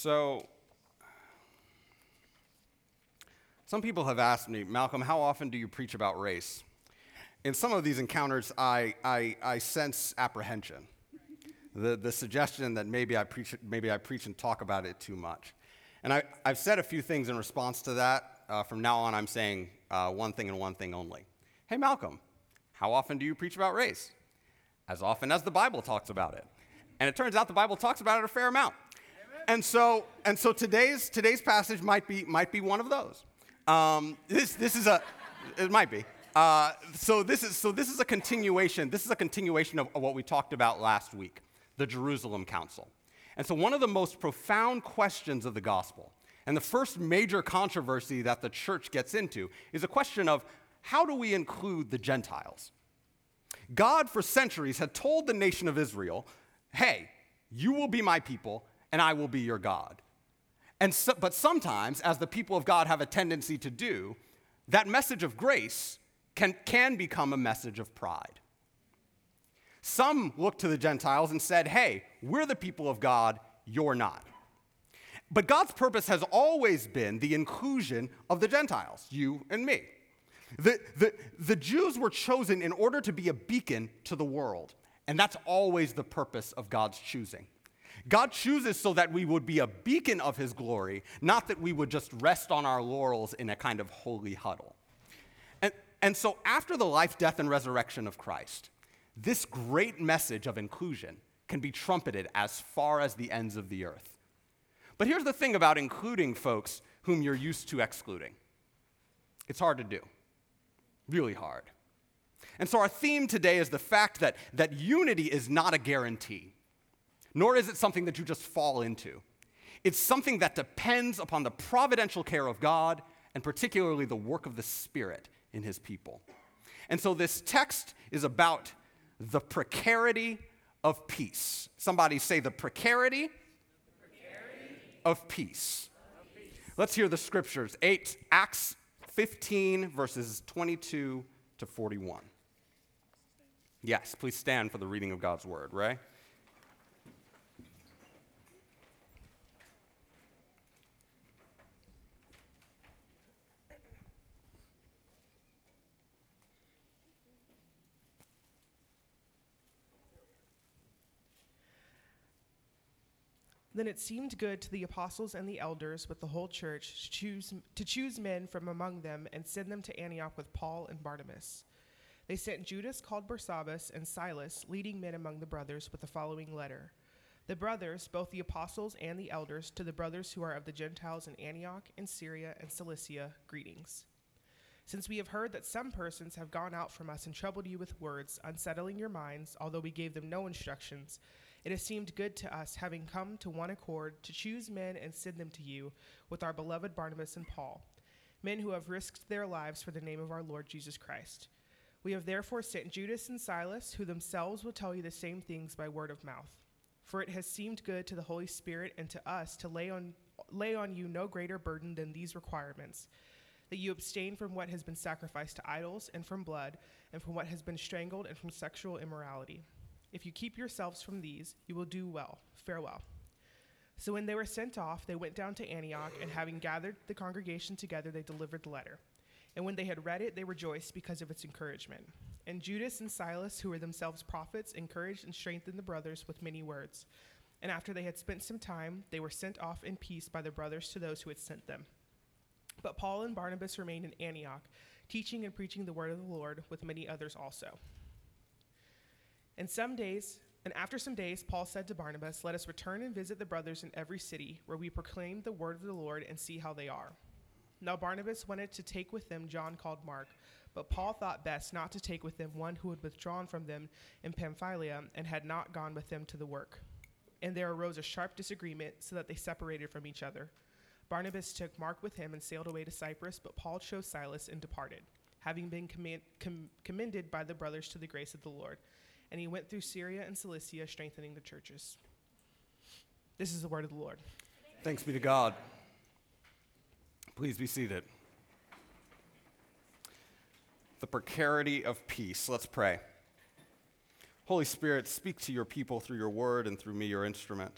So, some people have asked me, Malcolm, how often do you preach about race? In some of these encounters, I, I, I sense apprehension. The, the suggestion that maybe I, preach, maybe I preach and talk about it too much. And I, I've said a few things in response to that. Uh, from now on, I'm saying uh, one thing and one thing only. Hey, Malcolm, how often do you preach about race? As often as the Bible talks about it. And it turns out the Bible talks about it a fair amount. And so, and so today's, today's passage might be, might be one of those. Um, this, this is a, it might be. Uh, so, this is, so this is a continuation. This is a continuation of, of what we talked about last week, the Jerusalem Council. And so one of the most profound questions of the gospel, and the first major controversy that the church gets into, is a question of how do we include the Gentiles? God, for centuries, had told the nation of Israel, hey, you will be my people, and I will be your God. And so, but sometimes, as the people of God have a tendency to do, that message of grace can, can become a message of pride. Some looked to the Gentiles and said, hey, we're the people of God, you're not. But God's purpose has always been the inclusion of the Gentiles, you and me. The, the, the Jews were chosen in order to be a beacon to the world, and that's always the purpose of God's choosing. God chooses so that we would be a beacon of his glory, not that we would just rest on our laurels in a kind of holy huddle. And, and so, after the life, death, and resurrection of Christ, this great message of inclusion can be trumpeted as far as the ends of the earth. But here's the thing about including folks whom you're used to excluding it's hard to do, really hard. And so, our theme today is the fact that, that unity is not a guarantee nor is it something that you just fall into. It's something that depends upon the providential care of God and particularly the work of the Spirit in his people. And so this text is about the precarity of peace. Somebody say the precarity, precarity of, peace. of peace. Let's hear the scriptures. 8 Acts 15 verses 22 to 41. Yes, please stand for the reading of God's word, right? Then it seemed good to the apostles and the elders with the whole church to choose, to choose men from among them and send them to Antioch with Paul and Barnabas. They sent Judas, called Barsabbas, and Silas, leading men among the brothers, with the following letter The brothers, both the apostles and the elders, to the brothers who are of the Gentiles in Antioch, in Syria, and Cilicia, greetings. Since we have heard that some persons have gone out from us and troubled you with words, unsettling your minds, although we gave them no instructions, it has seemed good to us, having come to one accord, to choose men and send them to you with our beloved Barnabas and Paul, men who have risked their lives for the name of our Lord Jesus Christ. We have therefore sent Judas and Silas, who themselves will tell you the same things by word of mouth. For it has seemed good to the Holy Spirit and to us to lay on, lay on you no greater burden than these requirements that you abstain from what has been sacrificed to idols, and from blood, and from what has been strangled, and from sexual immorality. If you keep yourselves from these, you will do well. Farewell. So when they were sent off, they went down to Antioch, and having gathered the congregation together, they delivered the letter. And when they had read it, they rejoiced because of its encouragement. And Judas and Silas, who were themselves prophets, encouraged and strengthened the brothers with many words. And after they had spent some time, they were sent off in peace by the brothers to those who had sent them. But Paul and Barnabas remained in Antioch, teaching and preaching the word of the Lord with many others also. And some days, and after some days, Paul said to Barnabas, Let us return and visit the brothers in every city where we proclaim the word of the Lord and see how they are. Now Barnabas wanted to take with them John called Mark, but Paul thought best not to take with them one who had withdrawn from them in Pamphylia and had not gone with them to the work. And there arose a sharp disagreement, so that they separated from each other. Barnabas took Mark with him and sailed away to Cyprus, but Paul chose Silas and departed, having been com- commended by the brothers to the grace of the Lord and he went through Syria and Cilicia, strengthening the churches. This is the word of the Lord. Thanks be to God. Please be seated. The precarity of peace. Let's pray. Holy Spirit, speak to your people through your word and through me, your instrument.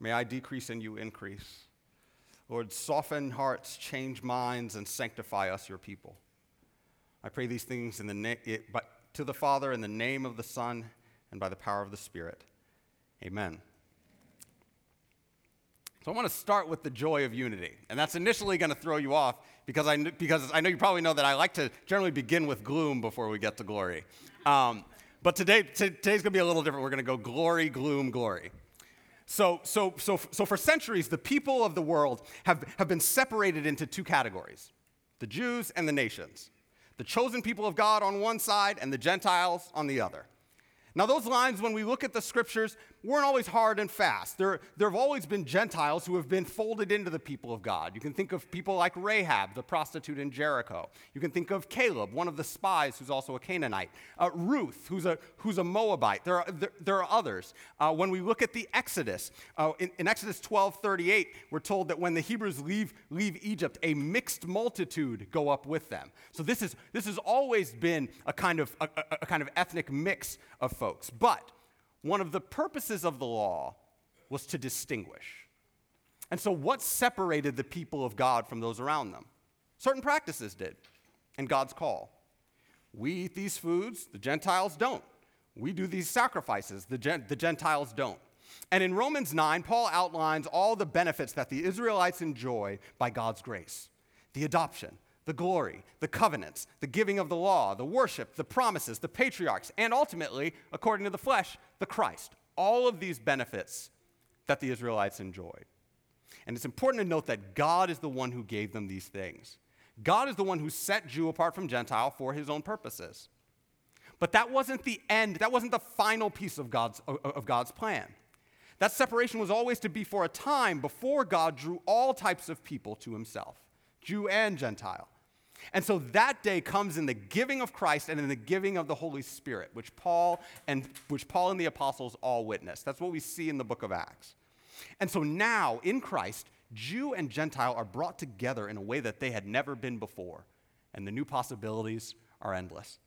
May I decrease and you increase. Lord, soften hearts, change minds, and sanctify us, your people. I pray these things in the na- but to the Father in the name of the Son and by the power of the Spirit. Amen. So I want to start with the joy of unity. And that's initially going to throw you off because I, because I know you probably know that I like to generally begin with gloom before we get to glory. Um, but today, t- today's going to be a little different. We're going to go glory, gloom, glory. So, so, so, so for centuries, the people of the world have, have been separated into two categories the Jews and the nations. The chosen people of God on one side and the Gentiles on the other. Now, those lines, when we look at the scriptures, weren't always hard and fast. There, there have always been Gentiles who have been folded into the people of God. You can think of people like Rahab, the prostitute in Jericho. You can think of Caleb, one of the spies who's also a Canaanite. Uh, Ruth, who's a, who's a Moabite. There are, there, there are others. Uh, when we look at the Exodus, uh, in, in, Exodus 12 38, we're told that when the Hebrews leave, leave Egypt, a mixed multitude go up with them. So this, is, this has always been a kind of, a, a kind of ethnic mix of folks. But one of the purposes of the law was to distinguish. And so, what separated the people of God from those around them? Certain practices did, and God's call. We eat these foods, the Gentiles don't. We do these sacrifices, the, Gen- the Gentiles don't. And in Romans 9, Paul outlines all the benefits that the Israelites enjoy by God's grace the adoption, the glory, the covenants, the giving of the law, the worship, the promises, the patriarchs, and ultimately, according to the flesh, the Christ. All of these benefits that the Israelites enjoyed. And it's important to note that God is the one who gave them these things. God is the one who set Jew apart from Gentile for his own purposes. But that wasn't the end, that wasn't the final piece of God's, of God's plan. That separation was always to be for a time before God drew all types of people to himself, Jew and Gentile. And so that day comes in the giving of Christ and in the giving of the Holy Spirit, which Paul and which Paul and the apostles all witnessed. That's what we see in the book of Acts. And so now in Christ, Jew and Gentile are brought together in a way that they had never been before, and the new possibilities are endless.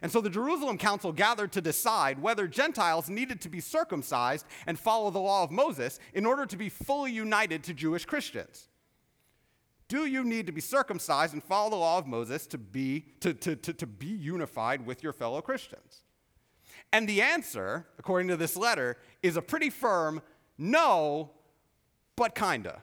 And so the Jerusalem council gathered to decide whether Gentiles needed to be circumcised and follow the law of Moses in order to be fully united to Jewish Christians. Do you need to be circumcised and follow the law of Moses to be, to, to, to, to be unified with your fellow Christians? And the answer, according to this letter, is a pretty firm no, but kinda.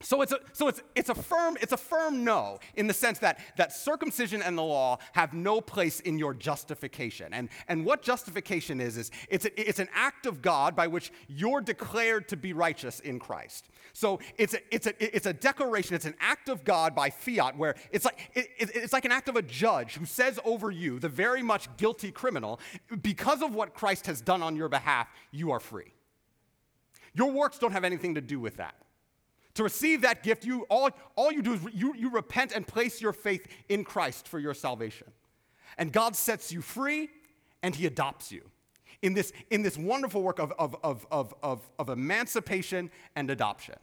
So it's a, so it's, it's a firm it's a firm no in the sense that, that circumcision and the law have no place in your justification. And, and what justification is is it's, a, it's an act of God by which you're declared to be righteous in Christ. So it's a, it's a, it's a declaration, it's an act of God by fiat where it's like, it, it's like an act of a judge who says over you, the very much guilty criminal, because of what Christ has done on your behalf, you are free. Your works don't have anything to do with that. To receive that gift, you, all, all you do is you, you repent and place your faith in Christ for your salvation. And God sets you free and He adopts you in this, in this wonderful work of, of, of, of, of, of emancipation and adoption.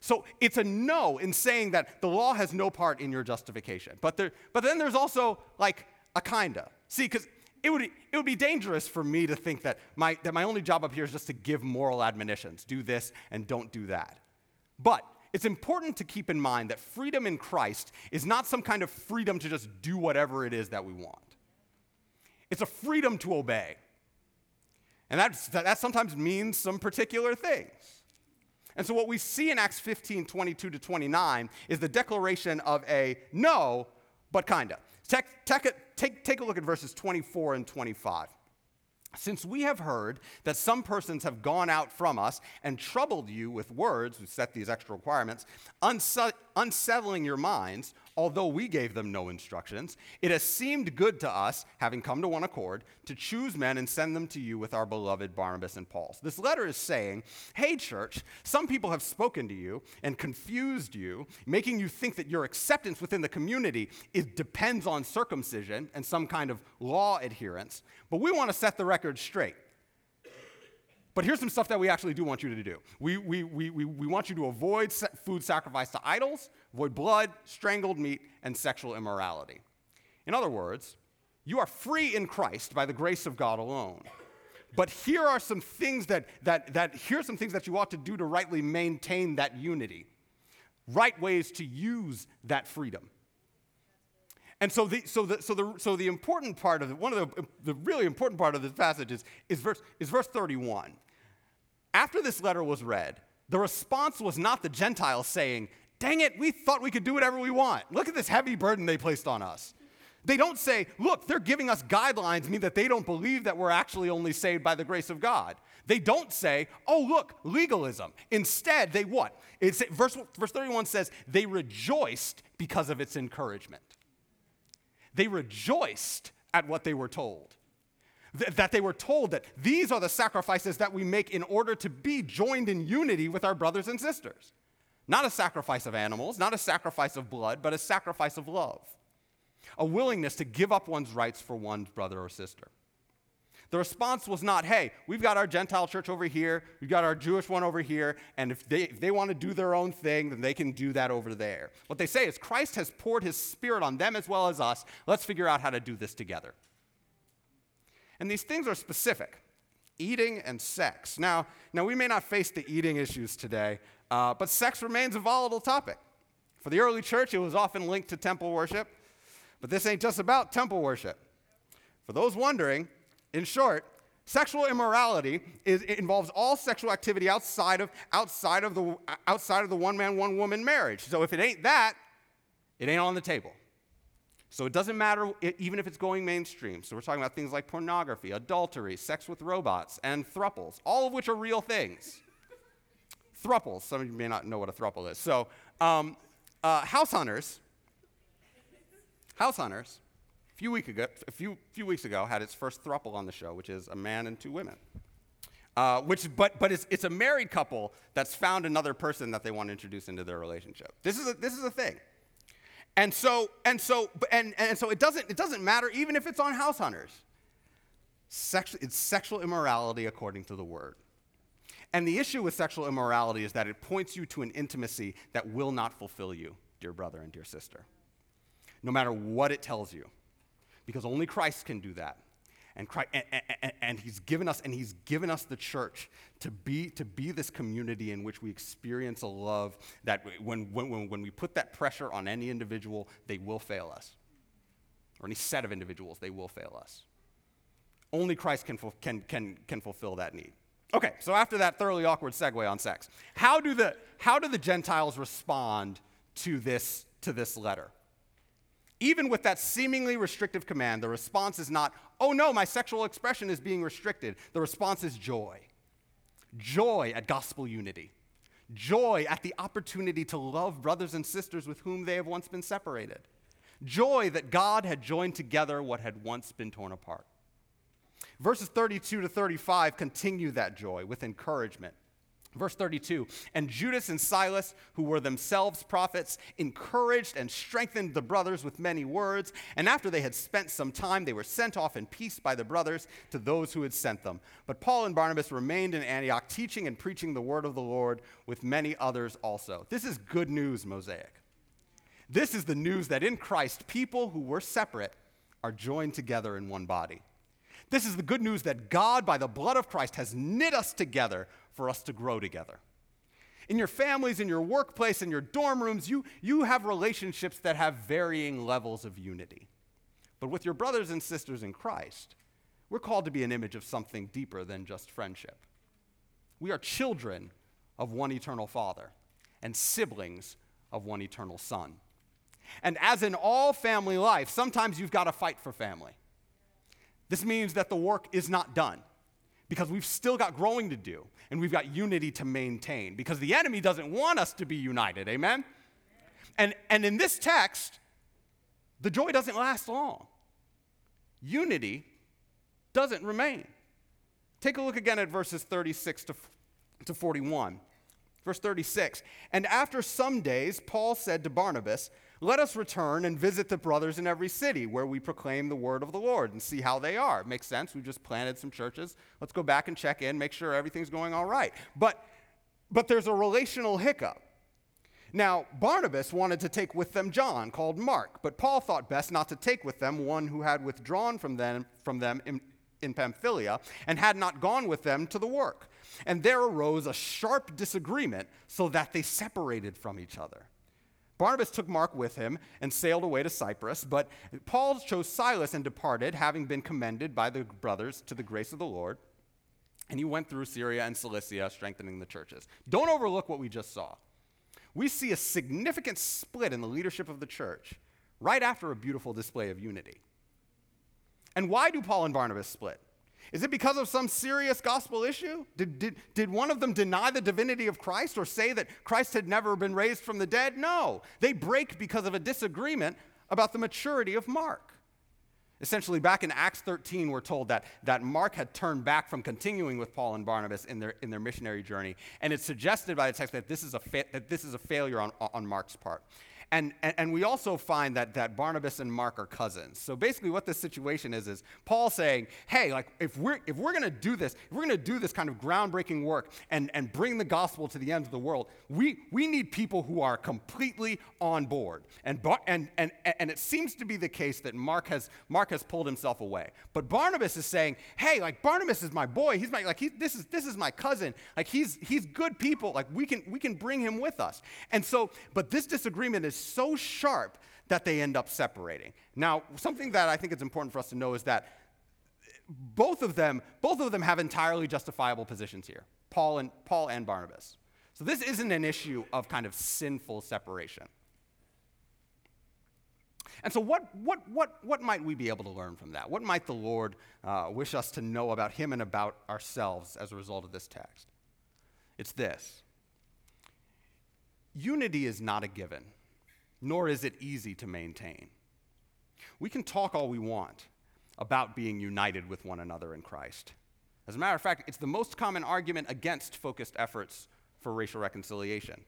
So it's a no in saying that the law has no part in your justification. But, there, but then there's also like a kinda. See, because it would, it would be dangerous for me to think that my, that my only job up here is just to give moral admonitions do this and don't do that. But it's important to keep in mind that freedom in Christ is not some kind of freedom to just do whatever it is that we want. It's a freedom to obey. And that, that sometimes means some particular things. And so, what we see in Acts 15 22 to 29 is the declaration of a no, but kinda. Take, take, take, take a look at verses 24 and 25. Since we have heard that some persons have gone out from us and troubled you with words, who set these extra requirements, unsettling your minds, although we gave them no instructions, it has seemed good to us, having come to one accord, to choose men and send them to you with our beloved Barnabas and Paul. This letter is saying, hey, church, some people have spoken to you and confused you, making you think that your acceptance within the community it depends on circumcision and some kind of law adherence. But we want to set the record straight. But here's some stuff that we actually do want you to do. We, we, we, we, we want you to avoid food sacrifice to idols, avoid blood, strangled meat, and sexual immorality. In other words, you are free in Christ by the grace of God alone. but here are some things that, that, that here are some things that you ought to do to rightly maintain that unity. Right ways to use that freedom. And so the, so the, so the, so the important part of it, one of the, the really important part of this passage is, is, verse, is verse 31. After this letter was read, the response was not the Gentiles saying, Dang it, we thought we could do whatever we want. Look at this heavy burden they placed on us. They don't say, look, they're giving us guidelines, mean that they don't believe that we're actually only saved by the grace of God. They don't say, oh, look, legalism. Instead, they what? It's, verse, verse 31 says, they rejoiced because of its encouragement. They rejoiced at what they were told. Th- that they were told that these are the sacrifices that we make in order to be joined in unity with our brothers and sisters. Not a sacrifice of animals, not a sacrifice of blood, but a sacrifice of love. A willingness to give up one's rights for one's brother or sister. The response was not, hey, we've got our Gentile church over here, we've got our Jewish one over here, and if they, if they want to do their own thing, then they can do that over there. What they say is, Christ has poured his spirit on them as well as us. Let's figure out how to do this together. And these things are specific eating and sex. Now, now we may not face the eating issues today, uh, but sex remains a volatile topic. For the early church, it was often linked to temple worship, but this ain't just about temple worship. For those wondering, in short, sexual immorality is, involves all sexual activity outside of, outside, of the, outside of the one man, one woman marriage. So if it ain't that, it ain't on the table. So it doesn't matter even if it's going mainstream. So we're talking about things like pornography, adultery, sex with robots, and thruples, all of which are real things. Thruples, some of you may not know what a thruple is. So um, uh, house hunters, house hunters, a few, week ago, a few, few weeks ago had its first thruple on the show, which is a man and two women. Uh, which, but, but it's, it's a married couple that's found another person that they want to introduce into their relationship. This is a, this is a thing. And so, and so, and, and so it doesn't, it doesn't matter even if it's on house hunters. Sex, it's sexual immorality according to the word. And the issue with sexual immorality is that it points you to an intimacy that will not fulfill you, dear brother and dear sister, no matter what it tells you, because only Christ can do that. And, Christ, and, and, and, he's given us and he's given us the church to be, to be this community in which we experience a love that when, when, when we put that pressure on any individual they will fail us. Or any set of individuals they will fail us. Only christ can, can, can, can fulfill that need okay so after that thoroughly awkward segue on sex how do the, how do the gentiles respond to this, to this letter even with that seemingly restrictive command, the response is not, oh no, my sexual expression is being restricted. The response is joy. Joy at gospel unity. Joy at the opportunity to love brothers and sisters with whom they have once been separated. Joy that God had joined together what had once been torn apart. Verses 32 to 35 continue that joy with encouragement. Verse 32 And Judas and Silas, who were themselves prophets, encouraged and strengthened the brothers with many words. And after they had spent some time, they were sent off in peace by the brothers to those who had sent them. But Paul and Barnabas remained in Antioch, teaching and preaching the word of the Lord with many others also. This is good news, Mosaic. This is the news that in Christ, people who were separate are joined together in one body. This is the good news that God, by the blood of Christ, has knit us together for us to grow together. In your families, in your workplace, in your dorm rooms, you, you have relationships that have varying levels of unity. But with your brothers and sisters in Christ, we're called to be an image of something deeper than just friendship. We are children of one eternal Father and siblings of one eternal Son. And as in all family life, sometimes you've got to fight for family. This means that the work is not done because we've still got growing to do and we've got unity to maintain because the enemy doesn't want us to be united. Amen? And, and in this text, the joy doesn't last long. Unity doesn't remain. Take a look again at verses 36 to, to 41. Verse 36 And after some days, Paul said to Barnabas, let us return and visit the brothers in every city where we proclaim the word of the Lord and see how they are. Makes sense. We just planted some churches. Let's go back and check in, make sure everything's going all right. But, but there's a relational hiccup. Now, Barnabas wanted to take with them John, called Mark, but Paul thought best not to take with them one who had withdrawn from them, from them in, in Pamphylia and had not gone with them to the work. And there arose a sharp disagreement so that they separated from each other. Barnabas took Mark with him and sailed away to Cyprus, but Paul chose Silas and departed, having been commended by the brothers to the grace of the Lord. And he went through Syria and Cilicia, strengthening the churches. Don't overlook what we just saw. We see a significant split in the leadership of the church right after a beautiful display of unity. And why do Paul and Barnabas split? Is it because of some serious gospel issue? Did, did, did one of them deny the divinity of Christ or say that Christ had never been raised from the dead? No. They break because of a disagreement about the maturity of Mark. Essentially, back in Acts 13, we're told that, that Mark had turned back from continuing with Paul and Barnabas in their, in their missionary journey. And it's suggested by the text that this is a, fa- that this is a failure on, on Mark's part. And, and, and, we also find that, that Barnabas and Mark are cousins. So basically, what this situation is, is Paul saying, hey, like, if we're, if we're going to do this, if we're going to do this kind of groundbreaking work and, and bring the gospel to the ends of the world, we, we need people who are completely on board. And, and, and, and it seems to be the case that Mark has, Mark has pulled himself away. But Barnabas is saying, hey, like, Barnabas is my boy. He's my, like, he, this, is, this is my cousin. Like, he's, he's good people. Like, we can, we can bring him with us. And so, but this disagreement is so sharp that they end up separating. Now, something that I think is important for us to know is that both of them, both of them have entirely justifiable positions here, Paul and, Paul and Barnabas. So this isn't an issue of kind of sinful separation. And so, what, what, what, what might we be able to learn from that? What might the Lord uh, wish us to know about Him and about ourselves as a result of this text? It's this unity is not a given nor is it easy to maintain. We can talk all we want about being united with one another in Christ. As a matter of fact, it's the most common argument against focused efforts for racial reconciliation.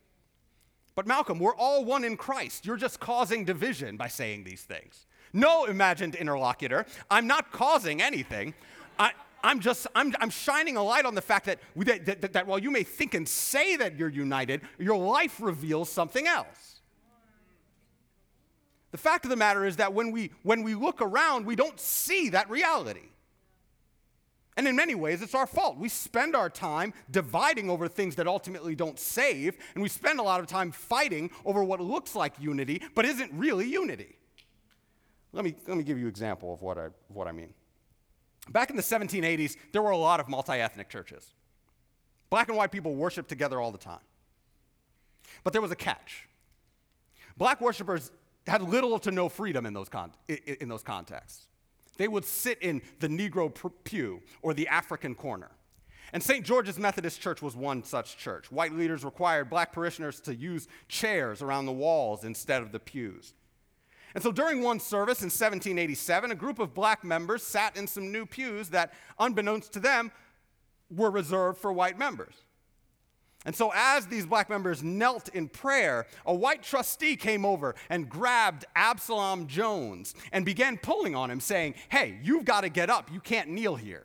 But Malcolm, we're all one in Christ. You're just causing division by saying these things. No, imagined interlocutor, I'm not causing anything. I, am just I'm, I'm shining a light on the fact that, that, that, that while you may think and say that you're united, your life reveals something else. The fact of the matter is that when we, when we look around, we don't see that reality. And in many ways, it's our fault. We spend our time dividing over things that ultimately don't save, and we spend a lot of time fighting over what looks like unity, but isn't really unity. Let me, let me give you an example of what I, what I mean. Back in the 1780s, there were a lot of multi ethnic churches. Black and white people worshiped together all the time. But there was a catch. Black worshipers had little to no freedom in those, con- in those contexts. They would sit in the Negro pew or the African corner. And St. George's Methodist Church was one such church. White leaders required black parishioners to use chairs around the walls instead of the pews. And so during one service in 1787, a group of black members sat in some new pews that, unbeknownst to them, were reserved for white members. And so, as these black members knelt in prayer, a white trustee came over and grabbed Absalom Jones and began pulling on him, saying, Hey, you've got to get up. You can't kneel here.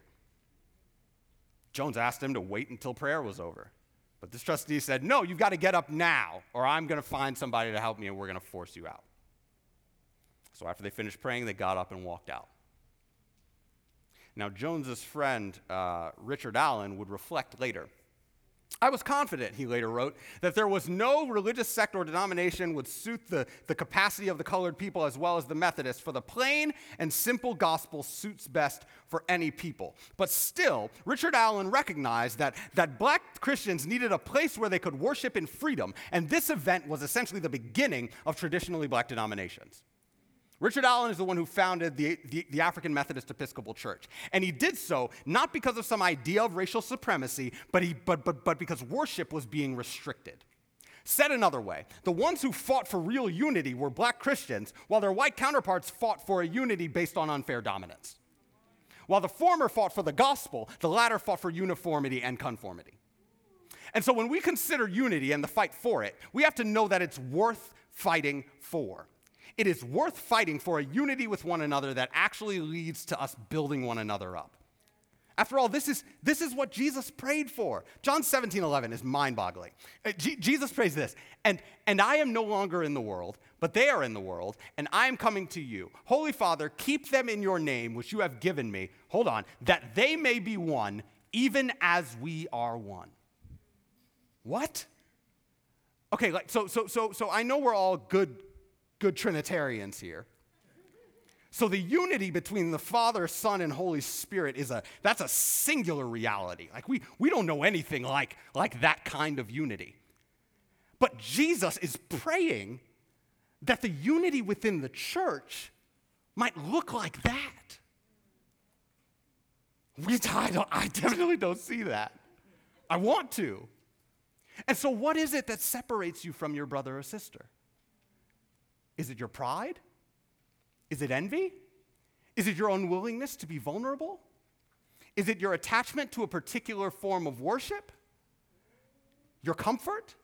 Jones asked him to wait until prayer was over. But this trustee said, No, you've got to get up now, or I'm going to find somebody to help me and we're going to force you out. So, after they finished praying, they got up and walked out. Now, Jones's friend, uh, Richard Allen, would reflect later I was confident, he later wrote, that there was no religious sect or denomination would suit the, the capacity of the colored people as well as the Methodists, for the plain and simple gospel suits best for any people. But still, Richard Allen recognized that, that black Christians needed a place where they could worship in freedom, and this event was essentially the beginning of traditionally black denominations. Richard Allen is the one who founded the, the, the, African Methodist Episcopal Church. And he did so not because of some idea of racial supremacy, but, he, but, but, but because worship was being restricted. Said another way, the ones who fought for real unity were black Christians, while their white counterparts fought for a unity based on unfair dominance. While the former fought for the gospel, the latter fought for uniformity and conformity. And so when we consider unity and the fight for it, we have to know that it's worth fighting for. It is worth fighting for a unity with one another that actually leads to us building one another up. After all, this is, this is what Jesus prayed for. John 17, 11 is mind boggling. Uh, Jesus prays this, and, and I am no longer in the world, but they are in the world, and I am coming to you. Holy Father, keep them in your name, which you have given me. Hold on, that they may be one, even as we are one. What? Okay, like, so, so, so, so I know we're all good, good Trinitarians here. So the unity between the Father, Son, and Holy Spirit is a that's a singular reality. Like we, we don't know anything like, like that kind of unity. But Jesus is praying that the unity within the church might look like that. We, I, I definitely don't see that. I want to. And so, what is it that separates you from your brother or sister? Is it your pride? Is it envy? Is it your unwillingness to be vulnerable? Is it your attachment to a particular form of worship? Your comfort?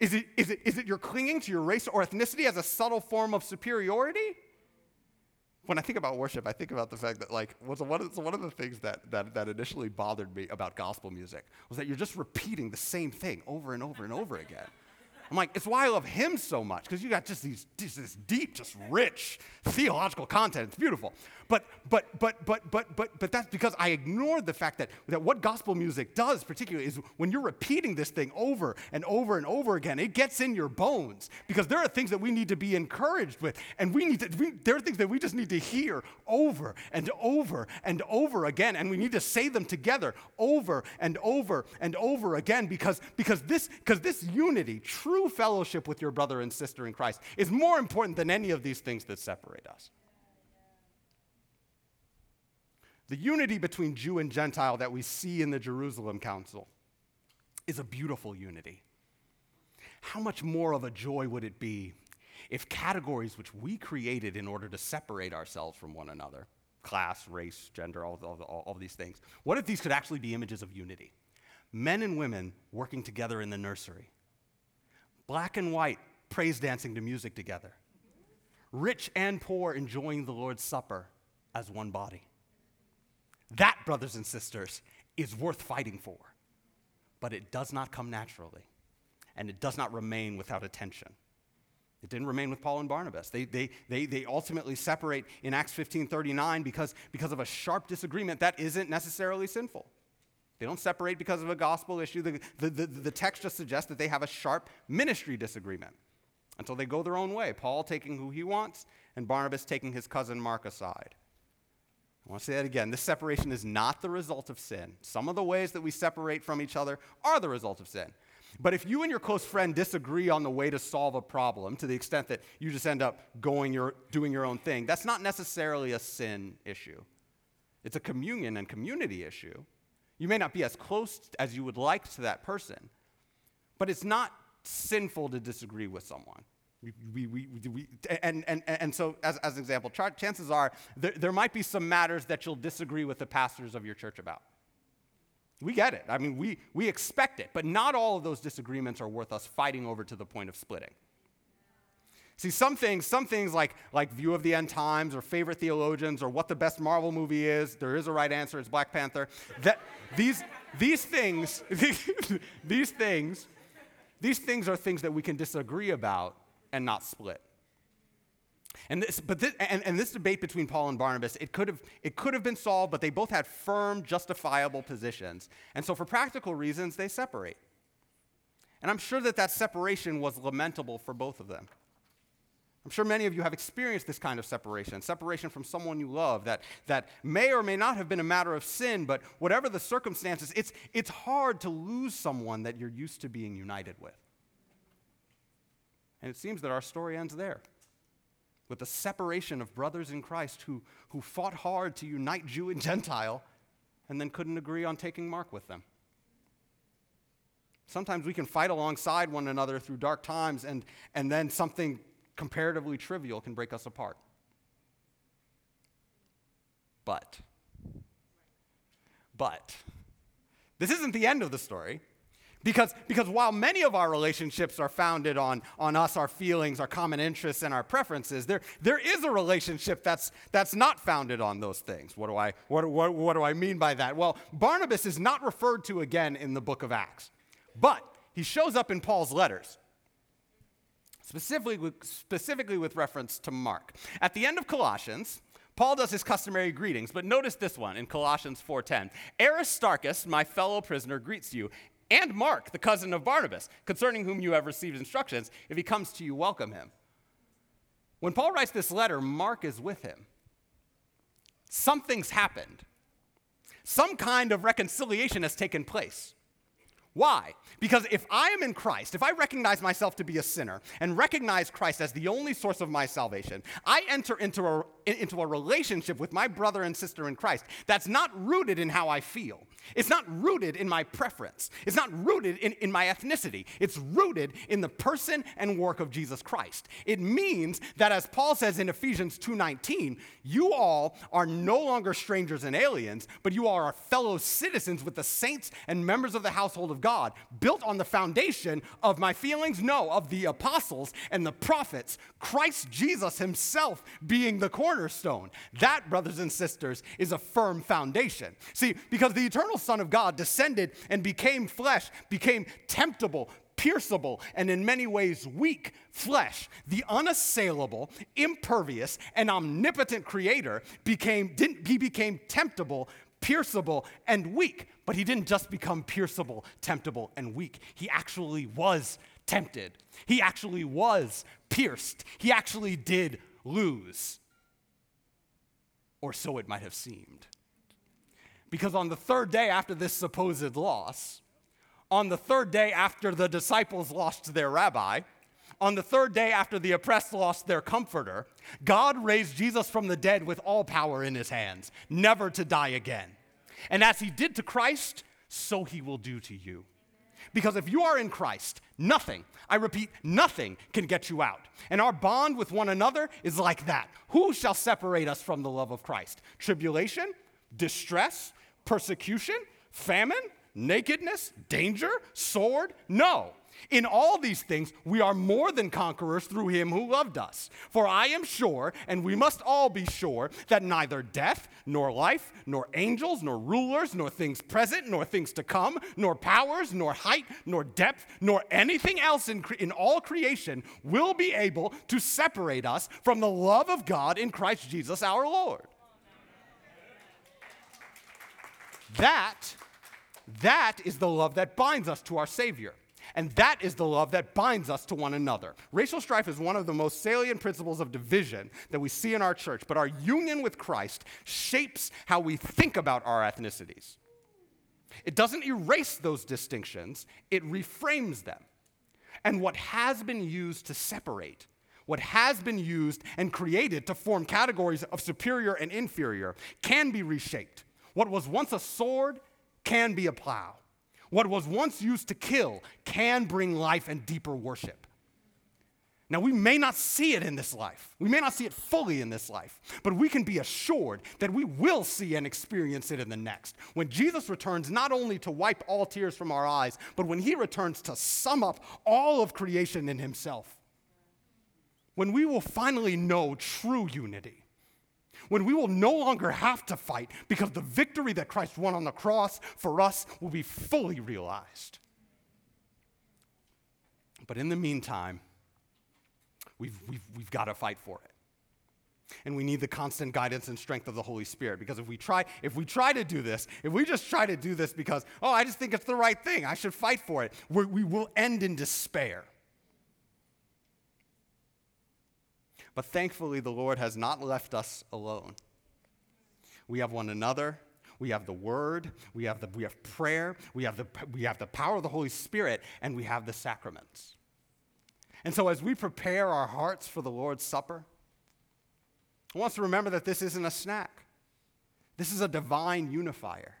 Is it, is, it, is it your clinging to your race or ethnicity as a subtle form of superiority? When I think about worship, I think about the fact that, like, was one of, one of the things that, that, that initially bothered me about gospel music was that you're just repeating the same thing over and over and over again. I'm like, it's why I love him so much, because you got just these, just this deep, just rich theological content. It's beautiful. But, but, but, but, but, but, but that's because I ignored the fact that, that what gospel music does, particularly, is when you're repeating this thing over and over and over again, it gets in your bones because there are things that we need to be encouraged with, and we need to. We, there are things that we just need to hear over and over and over again, and we need to say them together over and over and over again because because this because this unity, true fellowship with your brother and sister in Christ, is more important than any of these things that separate us. The unity between Jew and Gentile that we see in the Jerusalem Council is a beautiful unity. How much more of a joy would it be if categories which we created in order to separate ourselves from one another class, race, gender, all, all, all, all these things what if these could actually be images of unity? Men and women working together in the nursery, black and white praise dancing to music together, rich and poor enjoying the Lord's Supper as one body. That, brothers and sisters, is worth fighting for. But it does not come naturally, and it does not remain without attention. It didn't remain with Paul and Barnabas. They, they, they, they ultimately separate in Acts 15 39 because, because of a sharp disagreement that isn't necessarily sinful. They don't separate because of a gospel issue. The, the, the, the text just suggests that they have a sharp ministry disagreement until they go their own way. Paul taking who he wants, and Barnabas taking his cousin Mark aside. I want to say that again. This separation is not the result of sin. Some of the ways that we separate from each other are the result of sin. But if you and your close friend disagree on the way to solve a problem to the extent that you just end up going your, doing your own thing, that's not necessarily a sin issue. It's a communion and community issue. You may not be as close as you would like to that person, but it's not sinful to disagree with someone. We, we, we, and, and, and so, as, as an example, chances are there, there might be some matters that you'll disagree with the pastors of your church about. We get it. I mean, we, we expect it. But not all of those disagreements are worth us fighting over to the point of splitting. See, some things, some things like, like view of the end times or favorite theologians or what the best Marvel movie is, there is a right answer, it's Black Panther. That, these, these things, these things, these things are things that we can disagree about and not split. And this, but this, and, and this debate between Paul and Barnabas, it could, have, it could have been solved, but they both had firm, justifiable positions. And so, for practical reasons, they separate. And I'm sure that that separation was lamentable for both of them. I'm sure many of you have experienced this kind of separation, separation from someone you love, that, that may or may not have been a matter of sin, but whatever the circumstances, it's, it's hard to lose someone that you're used to being united with. And it seems that our story ends there with the separation of brothers in Christ who, who fought hard to unite Jew and Gentile and then couldn't agree on taking Mark with them. Sometimes we can fight alongside one another through dark times, and, and then something comparatively trivial can break us apart. But, but, this isn't the end of the story Because, because while many of our relationships are founded on, on us, our feelings, our common interests, and our preferences, there, there is a relationship that's, that's not founded on those things. What do, I, what, what, what do I mean by that? Well, Barnabas is not referred to again in the book of Acts, but he shows up in Paul's letters. Specifically with, specifically with reference to Mark. At the end of Colossians, Paul does his customary greetings, but notice this one in Colossians 4:10. Aristarchus, my fellow prisoner, greets you, and Mark, the cousin of Barnabas, concerning whom you have received instructions. If he comes to you, welcome him. When Paul writes this letter, Mark is with him. Something's happened. Some kind of reconciliation has taken place. Why? Because if I am in Christ, if I recognize myself to be a sinner and recognize Christ as the only source of my salvation, I enter into a, into a relationship with my brother and sister in Christ that's not rooted in how I feel. It's not rooted in my preference. It's not rooted in, in my ethnicity. It's rooted in the person and work of Jesus Christ. It means that as Paul says in Ephesians 2:19, you all are no longer strangers and aliens, but you are fellow citizens with the saints and members of the household of God, built on the foundation of my feelings, no, of the apostles and the prophets, Christ Jesus himself being the cornerstone. That, brothers and sisters, is a firm foundation. See, because the eternal Son of God descended and became flesh, became temptable, pierceable, and in many ways weak flesh, the unassailable, impervious, and omnipotent creator became, didn't, he became temptable, pierceable, and weak. But he didn't just become pierceable, temptable, and weak. He actually was tempted. He actually was pierced. He actually did lose. Or so it might have seemed. Because on the third day after this supposed loss, on the third day after the disciples lost their rabbi, on the third day after the oppressed lost their comforter, God raised Jesus from the dead with all power in his hands, never to die again. And as he did to Christ, so he will do to you. Because if you are in Christ, nothing, I repeat, nothing can get you out. And our bond with one another is like that. Who shall separate us from the love of Christ? Tribulation, distress, persecution, famine, nakedness, danger, sword? No. In all these things, we are more than conquerors through him who loved us. For I am sure, and we must all be sure, that neither death, nor life, nor angels, nor rulers, nor things present, nor things to come, nor powers, nor height, nor depth, nor anything else in, cre- in all creation will be able to separate us from the love of God in Christ Jesus our Lord. That, that is the love that binds us to our Savior. And that is the love that binds us to one another. Racial strife is one of the most salient principles of division that we see in our church, but our union with Christ shapes how we think about our ethnicities. It doesn't erase those distinctions, it reframes them. And what has been used to separate, what has been used and created to form categories of superior and inferior, can be reshaped. What was once a sword can be a plow. What was once used to kill can bring life and deeper worship. Now, we may not see it in this life. We may not see it fully in this life, but we can be assured that we will see and experience it in the next. When Jesus returns, not only to wipe all tears from our eyes, but when he returns to sum up all of creation in himself. When we will finally know true unity when we will no longer have to fight because the victory that Christ won on the cross for us will be fully realized. But in the meantime, we've, we've, we've got to fight for it. And we need the constant guidance and strength of the Holy Spirit. Because if we try, if we try to do this, if we just try to do this because, oh, I just think it's the right thing, I should fight for it, we will end in despair. But thankfully, the Lord has not left us alone. We have one another. We have the word, we have, the, we have prayer, we have, the, we have the power of the Holy Spirit, and we have the sacraments. And so, as we prepare our hearts for the Lord's Supper, I want us to remember that this isn't a snack. This is a divine unifier.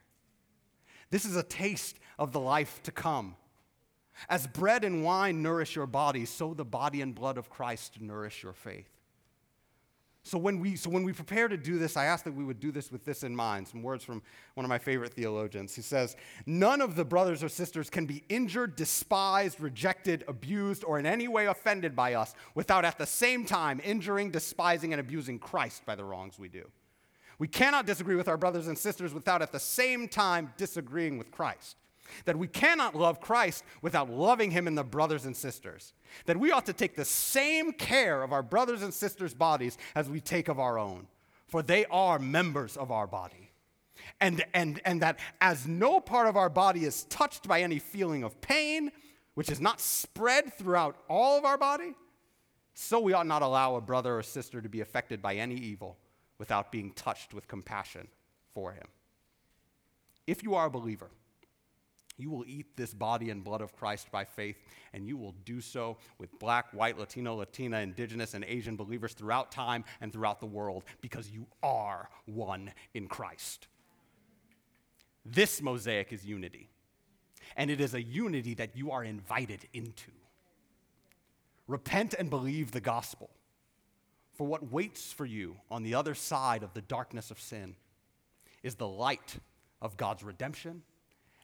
This is a taste of the life to come. As bread and wine nourish your body, so the body and blood of Christ nourish your faith. So when, we, so when we prepare to do this, I ask that we would do this with this in mind. Some words from one of my favorite theologians. He says, None of the brothers or sisters can be injured, despised, rejected, abused, or in any way offended by us without at the same time injuring, despising, and abusing Christ by the wrongs we do. We cannot disagree with our brothers and sisters without at the same time disagreeing with Christ. That we cannot love Christ without loving him in the brothers and sisters. That we ought to take the same care of our brothers and sisters' bodies as we take of our own, for they are members of our body. And, and, and that as no part of our body is touched by any feeling of pain, which is not spread throughout all of our body, so we ought not allow a brother or sister to be affected by any evil without being touched with compassion for him. If you are a believer, you will eat this body and blood of Christ by faith, and you will do so with black, white, Latino, Latina, indigenous, and Asian believers throughout time and throughout the world because you are one in Christ. This mosaic is unity, and it is a unity that you are invited into. Repent and believe the gospel, for what waits for you on the other side of the darkness of sin is the light of God's redemption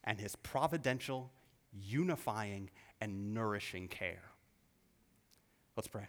and his providential, unifying, and nourishing care. Let's pray.